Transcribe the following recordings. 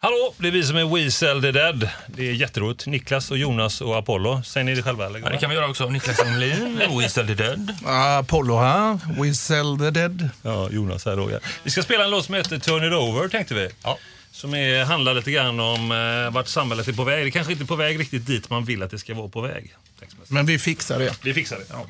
Hallå, det är vi som är We Sell the Dead. Det är jätteroligt. Niklas och Jonas och Apollo. Säger ni det själva? Eller? Ja, det kan vi göra också. Niklas Englin, We Sell the Dead. Apollo här, We Sell the Dead. Ja, Jonas här då. Ja. Vi ska spela en låt som heter Turn It Over, tänkte vi. Ja. Som är, handlar lite grann om eh, vart samhället är på väg. Det kanske inte är på väg riktigt dit man vill att det ska vara på väg. Men vi fixar det. Vi fixar det. Ja.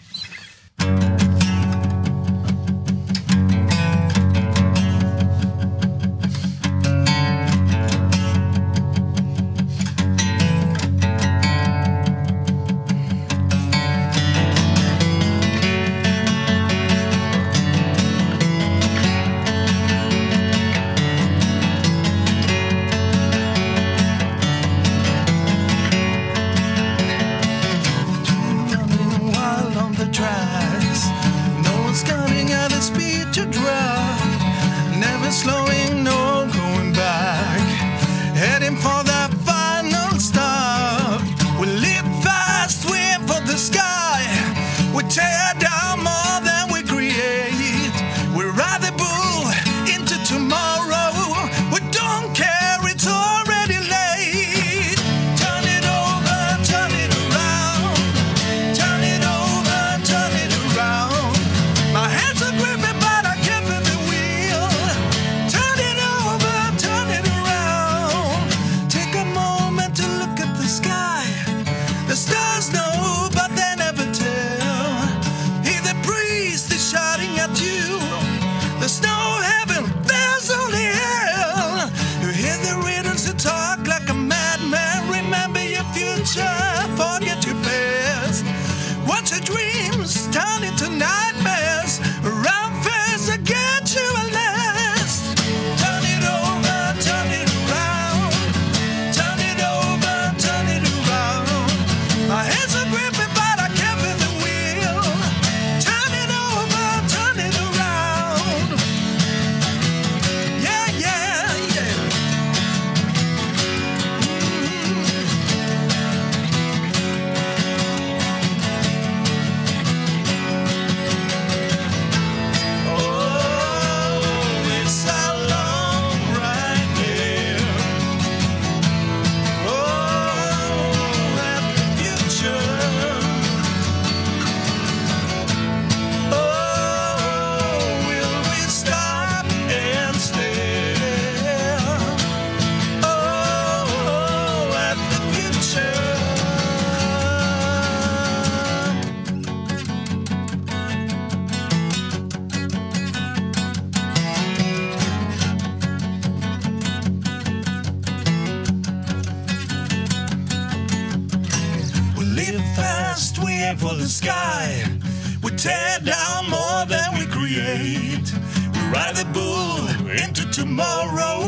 Tear down more than we create. We ride the bull into tomorrow.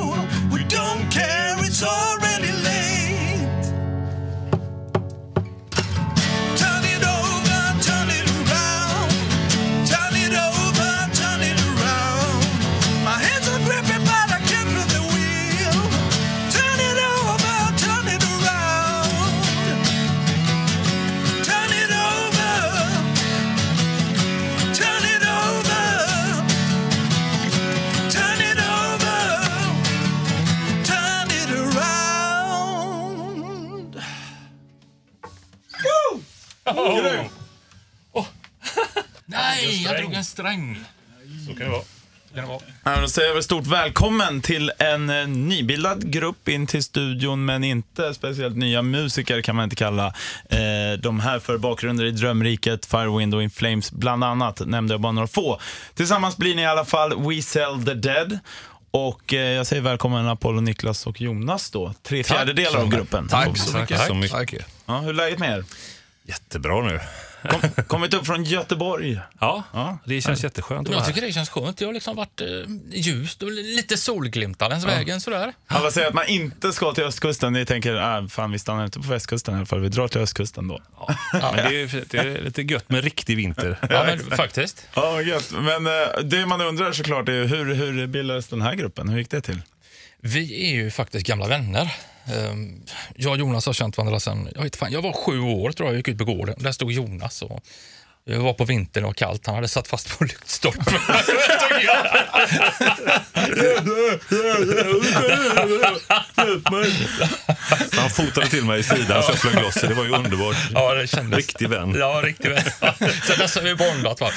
We don't care, it's already Nej, jag drog en sträng. Så kan det vara. Ja, då säger jag väl stort välkommen till en eh, nybildad grupp in till studion, men inte speciellt nya musiker kan man inte kalla eh, de här för bakgrunder i Drömriket, Firewind och In Flames bland annat, nämnde jag bara några få. Tillsammans blir ni i alla fall We Sell the Dead. Och eh, jag säger välkommen Apollo, Niklas och Jonas då, tre fjärdedelar av gruppen. Tack så mycket. Tack så mycket. Tack. Ja, hur är läget med er? Jättebra nu. Kom, kommit upp från Göteborg. Ja, Ja. det känns jätteskönt att vara Jag tycker det känns skönt. Det har liksom varit eh, ljust och lite solglimtar längs vägen sådär. Alla säger att man inte ska till östkusten. Ni tänker, äh, fan vi stannar inte på västkusten i alla fall. Vi drar till östkusten då. Men det, är, det är lite gött med riktig vinter. Ja, men faktiskt. Ja, gött. Men eh, det man undrar såklart är hur, hur bildades den här gruppen? Hur gick det till? Vi är ju faktiskt gamla vänner. Ehm, jag och Jonas har känt varandra sen, jag, vet fan, jag var sju år tror jag, jag gick ut på gården. Där stod Jonas och vi var på vintern och kallt. Han hade satt fast på lyktstolpen. Han fotade till mig i sidan så jag flög loss. Det var ju underbart. ja, det kändes. Riktig vän. Ja, riktigt väl. Sen dess har vi bondat. Va?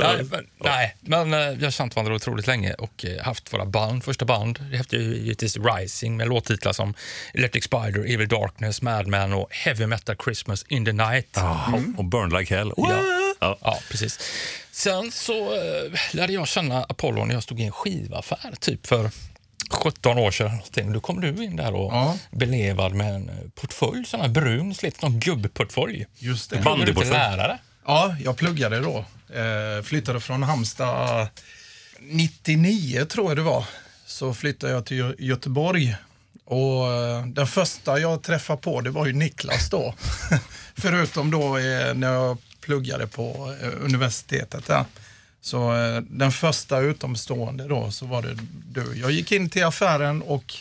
Nej, men, nej, men eh, jag har känt varandra otroligt länge och eh, haft våra band, första band. Det hette givetvis Rising med låttitlar som Electric Spider, Evil Darkness, Madman och Heavy Metal Christmas in the Night. Ja, och Burn Like Hell. Ja. Ja. Ja, precis. Sen så eh, lärde jag känna Apollo när jag stod i en skivaffär typ för 17 år sedan. någonting. Då kom du in där och Ja. belevad med en portfölj, sån här brun, slitt någon gubbportfölj. Just det. Bandyportfölj. lärare? Ja, jag pluggade då. Eh, flyttade från Halmstad 99 tror jag det var. Så flyttade jag till Gö- Göteborg. Och eh, den första jag träffade på det var ju Niklas då. Förutom då när jag pluggade på eh, universitetet där. Så eh, den första utomstående då så var det du. Jag gick in till affären och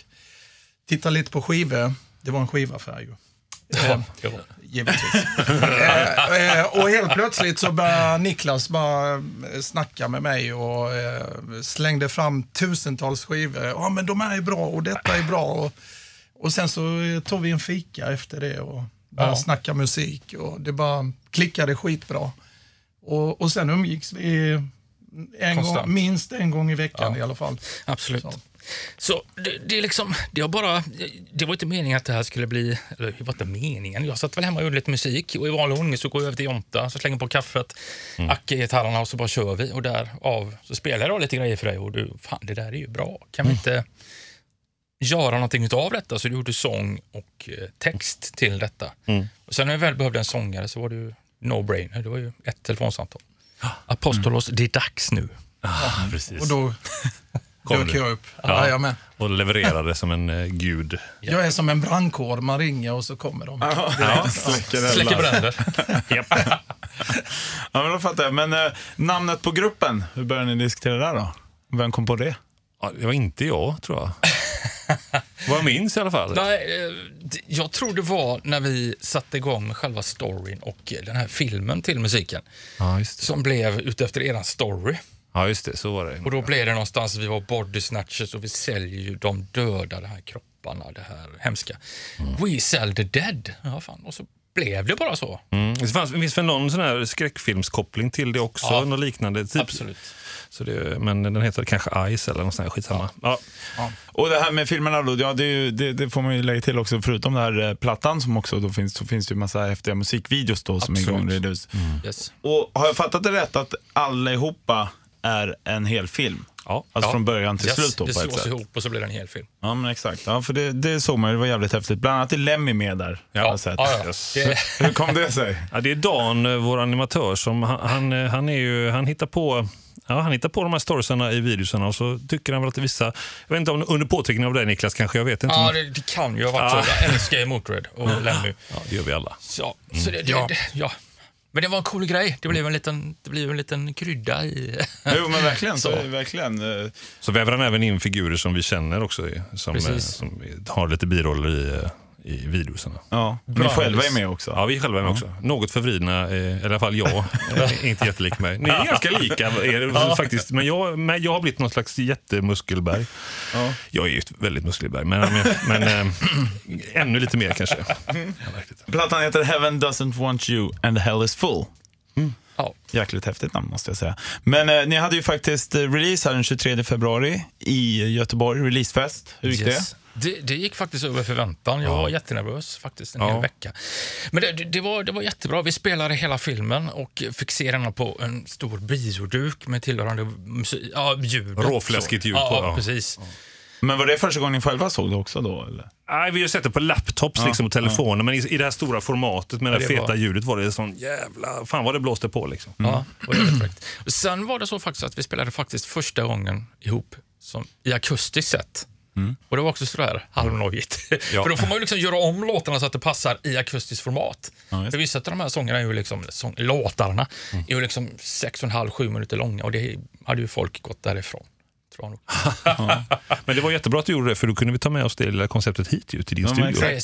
tittade lite på skivor. Det var en skivaffär ju. Ja. givetvis. eh, eh, och helt plötsligt så började Niklas bara snacka med mig och eh, slängde fram tusentals skivor. Ja, men de här är bra och detta är bra. Och, och sen så tog vi en fika efter det och började Ja. snacka musik och det bara klickade skitbra. Och, och sen umgicks vi en gång, minst en gång i veckan Ja. i alla fall. Absolut. Så. Så, det, det, är liksom, det, har bara, det var inte meningen att det här skulle bli... Eller det var inte meningen. Jag satt väl hemma och gjorde lite musik och i vanlig ordning så går jag över till Jonta, så slänger på kaffet, Mm. Acke gitarrerna och så bara kör vi. Och därav så spelar jag lite grejer för dig och du, fan det där är ju bra. Kan vi inte göra någonting av detta? Så du gjorde sång och eh, text till detta. Mm. Och sen när jag väl behövde en sångare så var ju no-brainer. Det var ju ett telefonsamtal. Apostolos, det är dags nu. Precis. Och då dök du. jag upp. Ja. Jajamän. Och levererade som en eh, gud. Jag är som en brandkår, man ringer och så kommer de. Ja, släcker. Släcker bränder. Ja, men då fattar jag. Men eh, namnet på gruppen, hur började ni diskutera det då? Vem kom på det? Ja, det var inte jag, tror jag. Vad jag minns i alla fall. Nej, eh, jag tror det var när vi satte igång med själva storyn och eh, den här filmen till musiken Ja, som blev utefter eran story. Ja, just det. Så var det. Och då blev det någonstans, vi var body snatchers och vi säljer ju de döda, de här kropparna, det här hemska. We sell the dead. Ja, fan. Och så blev det bara så. Mm. Det fanns, det finns väl någon sån här skräckfilmskoppling till det också? Ja. Något liknande. Typ. Absolut. Så det, men den heter kanske Ice eller något sånt här. Skitsamma. Ja. Och det här med filmerna då, ja, det, är det, det får man ju lägga till också. Förutom den här eh, plattan som också då finns, så finns det ju massa häftiga musikvideos då som är Absolut. igång. Reduce. Yes. Och har jag fattat det rätt att allihopa är en hel film? Ja. Alltså Ja. från början till yes. slut då Det på ett slås sätt? ihop och så blir det en hel film. Ja men exakt, ja, för det, det såg man ju, det var jävligt häftigt. Bland annat är Lemmy med där. sett. ja, ja. Yes. Det, Hur kom det sig? Ja, det är Dan, eh, vår animatör, som han, han, eh, han, är ju, han hittar på Ja, han hittar på de här storiesarna i videorna och så tycker han väl att vissa... Jag vet inte om under påtryckning av dig Niklas kanske, jag vet inte. ja, om- det, det kan ju ha varit så. Jag älskar ju Motörhead och Lemmy. ja, det gör vi alla. Så, så det, det, Ja. det, ja. Men det var en cool grej. Det blev en liten, det blev en liten krydda i... Jo men verkligen, så. Verkligen. eh, Så väver han även in figurer som vi känner också, som, eh, som har lite biroller i, eh, i videorna. Ja, ni själva är med också. Ja, vi själva är med också. Något förvridna, eh, i alla fall jag. Inte jättelik mig. Ni är ganska lika är faktiskt. Men jag, men jag har blivit någon slags jättemuskelberg. Ja. Jag är ju ett väldigt muskelberg, men, men, men eh, ännu lite mer kanske. Ja. Plattan heter Heaven doesn't want you and hell is full. Ja. Jäkligt häftigt namn måste jag säga. Men eh, ni hade ju faktiskt eh, release här den 23 februari i Göteborg, releasefest. Hur gick Yes. Det, det gick faktiskt över förväntan. Jag var jättenervös faktiskt en Ja. hel vecka. Men det, det, det, var, det var jättebra. Vi spelade hela filmen och fick se den på en stor bioduk med tillhörande ja, ljud. Råfläskigt ljud ja, på, Ja, ja. precis. det? Men var det första gången ni själva såg det också då? Eller? Nej, vi har sett det på laptops liksom, och telefoner, men i, i det här stora formatet med det, det feta var- ljudet var det sån jävla... Fan vad det blåste på liksom. Ja, det var Sen var det så faktiskt att vi spelade faktiskt första gången ihop som, i akustiskt sätt. Och det var också sådär halvnojigt. Ja. För då får man ju liksom göra om låtarna så att det passar i akustiskt format. Ja, För vissa av de här sångerna är ju liksom, sång, låtarna är ju liksom sex och en halv, sju minuter långa och det hade ju folk gått därifrån. nog. Men det var jättebra att du gjorde det, för då kunde vi ta med oss det lilla konceptet hit ju, till din Ja, studio.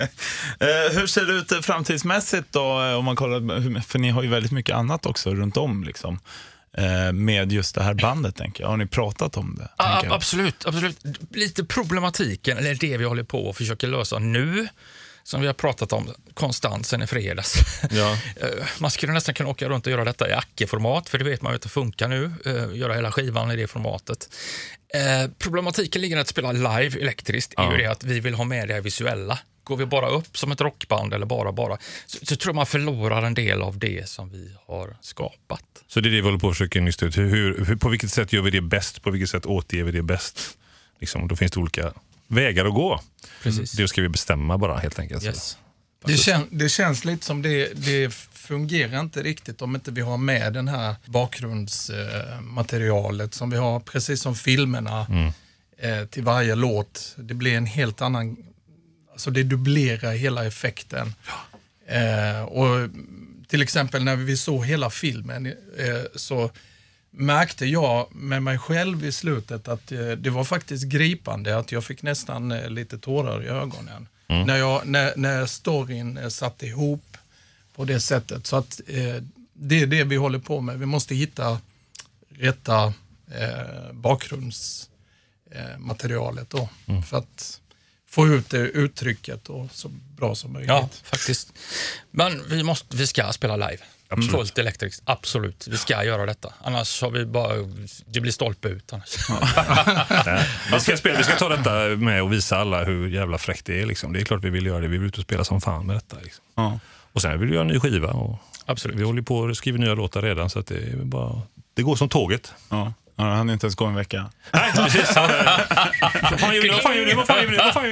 Eh, hur ser det ut framtidsmässigt då? eh, Om man kollar, för ni har ju väldigt mycket annat också runt om. Liksom. Eh, med just det här bandet, tänker jag. Har ni pratat om det? Ja, jag? absolut, absolut. Lite problematiken, eller det vi håller på och försöker lösa nu, som vi har pratat om konstant sen i fredags. Ja. Eh, Man skulle nästan kunna åka runt och göra detta i Acke-format, för det vet man ju att det funkar nu, eh, göra hela skivan i det formatet. Problematiken ligger i att spela live elektriskt, är ju det att vi vill ha med det visuella. Går vi bara upp som ett rockband eller bara, bara, så, så tror jag man förlorar en del av det som vi har skapat. Så det är det vi håller på att försöka nysta ut. Hur, hur, på vilket sätt gör vi det bäst? På vilket sätt återger vi det bäst? Liksom, då finns det olika vägar att gå. Precis. Det ska vi bestämma bara helt enkelt. Yes. Det, kän, det känns lite som det, det fungerar inte riktigt om inte vi har med den här bakgrundsmaterialet som vi har, precis som filmerna eh, till varje låt. Det blir en helt annan, alltså det dubblerar hela effekten. Eh, och till exempel när vi såg hela filmen eh, så märkte jag med mig själv i slutet att eh, det var faktiskt gripande, att jag fick nästan eh, lite tårar i ögonen. När, jag, när, när storyn eh, satt ihop på det sättet. Så att eh, det är det vi håller på med. Vi måste hitta rätta bakgrundsmaterialet då, för att få ut det uttrycket och så bra som möjligt. Ja, faktiskt. Men vi, måste, vi ska spela live. Fullt elektriskt, absolut. Vi ska göra detta. Annars har vi bara... Det blir stolpe ut annars. Vi, ska spela, vi ska ta detta med och visa alla hur jävla fräckt det är. Liksom. Det är klart vi vill göra det. Vi vill ut och spela som fan med detta. Liksom. Ja. Och sen vill vi göra en ny skiva. Och Absolut. vi håller på och skriver nya låtar redan. Så att det, är bara, det går som tåget. Ja. Ja, han inte ens gå en vecka. Nej, precis. Vad fan vi nu? Vad fan vi nu? Vad fan?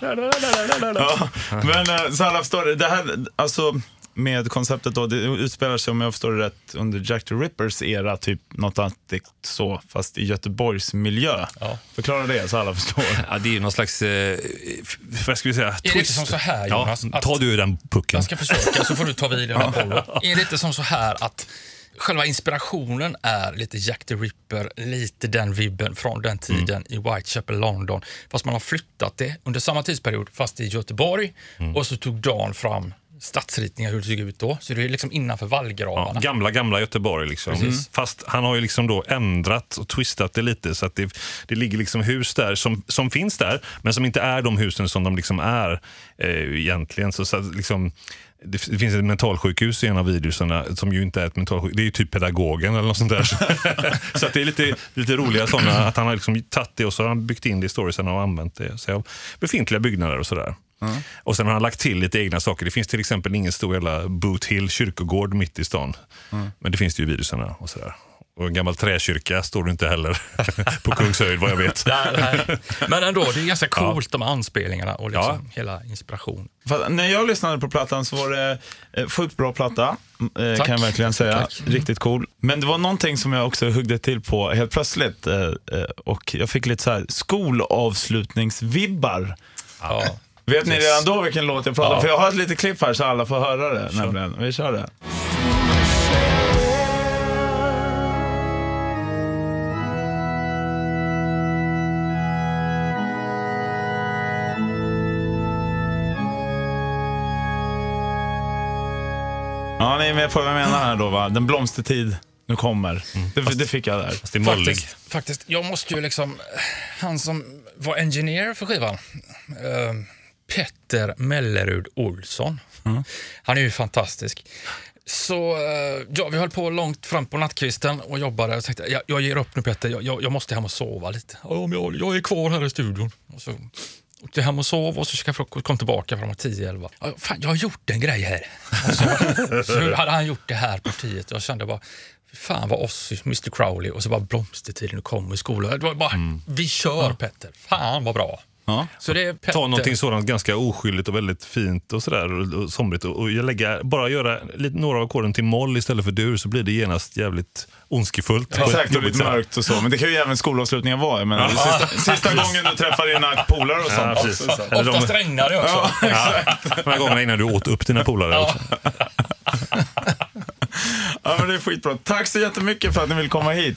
Vad nu? Ja. Men eh, så alla förstår det. det här, alltså, med konceptet då, det utspelar sig om jag förstår det rätt under Jack the Rippers era, typ något annat så, fast i Göteborgs miljö. Ja. Förklara det så alla förstår. Ja, det är någon slags, eh, vad ska vi säga, det inte som så här, Jonas, Ja, ta du den pucken. Jag ska försöka, så får du ta vid den här bollen. Är det inte som så här att själva inspirationen är lite Jack the Ripper, lite den vibben från den tiden i Whitechapel, London. Fast man har flyttat det under samma tidsperiod, fast i Göteborg. Och så tog Dan fram stadsritningar, hur det såg ut då. Så det är liksom innanför Ja, vallgravarna. gamla, gamla Göteborg. Liksom. Fast han har ju liksom då ändrat och twistat det lite så att det, det ligger liksom hus där som, som finns där, men som inte är de husen som de liksom är eh, egentligen. Så, så liksom, det, finns ett mentalsjukhus i en av videorna som ju inte är ett mentalsjukhus. Det är ju typ pedagogen eller något sånt där. så att det är lite, lite roliga sådana, att han har liksom tagit det och så har han byggt in det i storiesen och använt det sig av befintliga byggnader och sådär. Och sen har han lagt till lite egna saker. Det finns till exempel ingen stor jävla Boot Hill kyrkogård mitt i stan. Men det finns det ju i videorna och sådär. Och en gammal träkyrka står det inte heller på Kungshöjd vad jag vet. Nej, nej. Men ändå, det är ganska coolt de här anspelningarna och liksom hela inspiration. För när jag lyssnade på plattan så var det eh, sjukt bra platta, eh, Tack. kan jag verkligen säga. Tack. Riktigt cool. Men det var någonting som jag också huggde till på helt plötsligt. Eh, och jag fick lite så här skolavslutningsvibbar. Ja. Vet ni Yes. redan då vilken låt jag pratar om? Ja. För jag har ett litet klipp här så alla får höra det. Nämligen. Vi kör det. Ja, ni är med på vad jag menar här då va? Den blomstertid nu kommer. Det, det fick jag där. Fast det är mollig. Faktiskt, faktiskt, jag måste ju liksom... Han som var engineer för skivan, eh, Petter Mellerud Olsson. Han är ju fantastisk. Så eh, ja, vi höll på långt fram på nattkvisten och jobbade. Jag tänkte, jag, jag ger upp nu Petter, jag, jag, jag måste hem och sova lite. Ja, men jag, jag är kvar här i studion. Och så åkte hem och sov och så käkade frukost kom tillbaka framåt 10-11. Ja, fan, jag har gjort en grej här. Och så, hade han gjort det här partiet jag kände bara, fan vad oss, Mr Crowley och så bara blomstertiden kom i skolan. Det var bara, vi kör Petter, fan vad bra. Ja. Så det är Petter. Ta någonting sådant ganska oskyldigt och väldigt fint och sådär och, och somrigt och, och jag lägga, bara göra lite, några av ackorden till moll istället för dur så blir det genast jävligt ondskefullt. ett Exakt, och lite mörkt och så. Men det kan ju även skolavslutningar vara. Jag menar, sista, sista gången du träffar dina polare och sånt. Ja, precis. också, så. Eller de- Oftast regnar det också. Ja, de här gångerna innan du åt upp dina polare. också. Ja, men det är skitbra. Tack så jättemycket för att ni vill komma hit.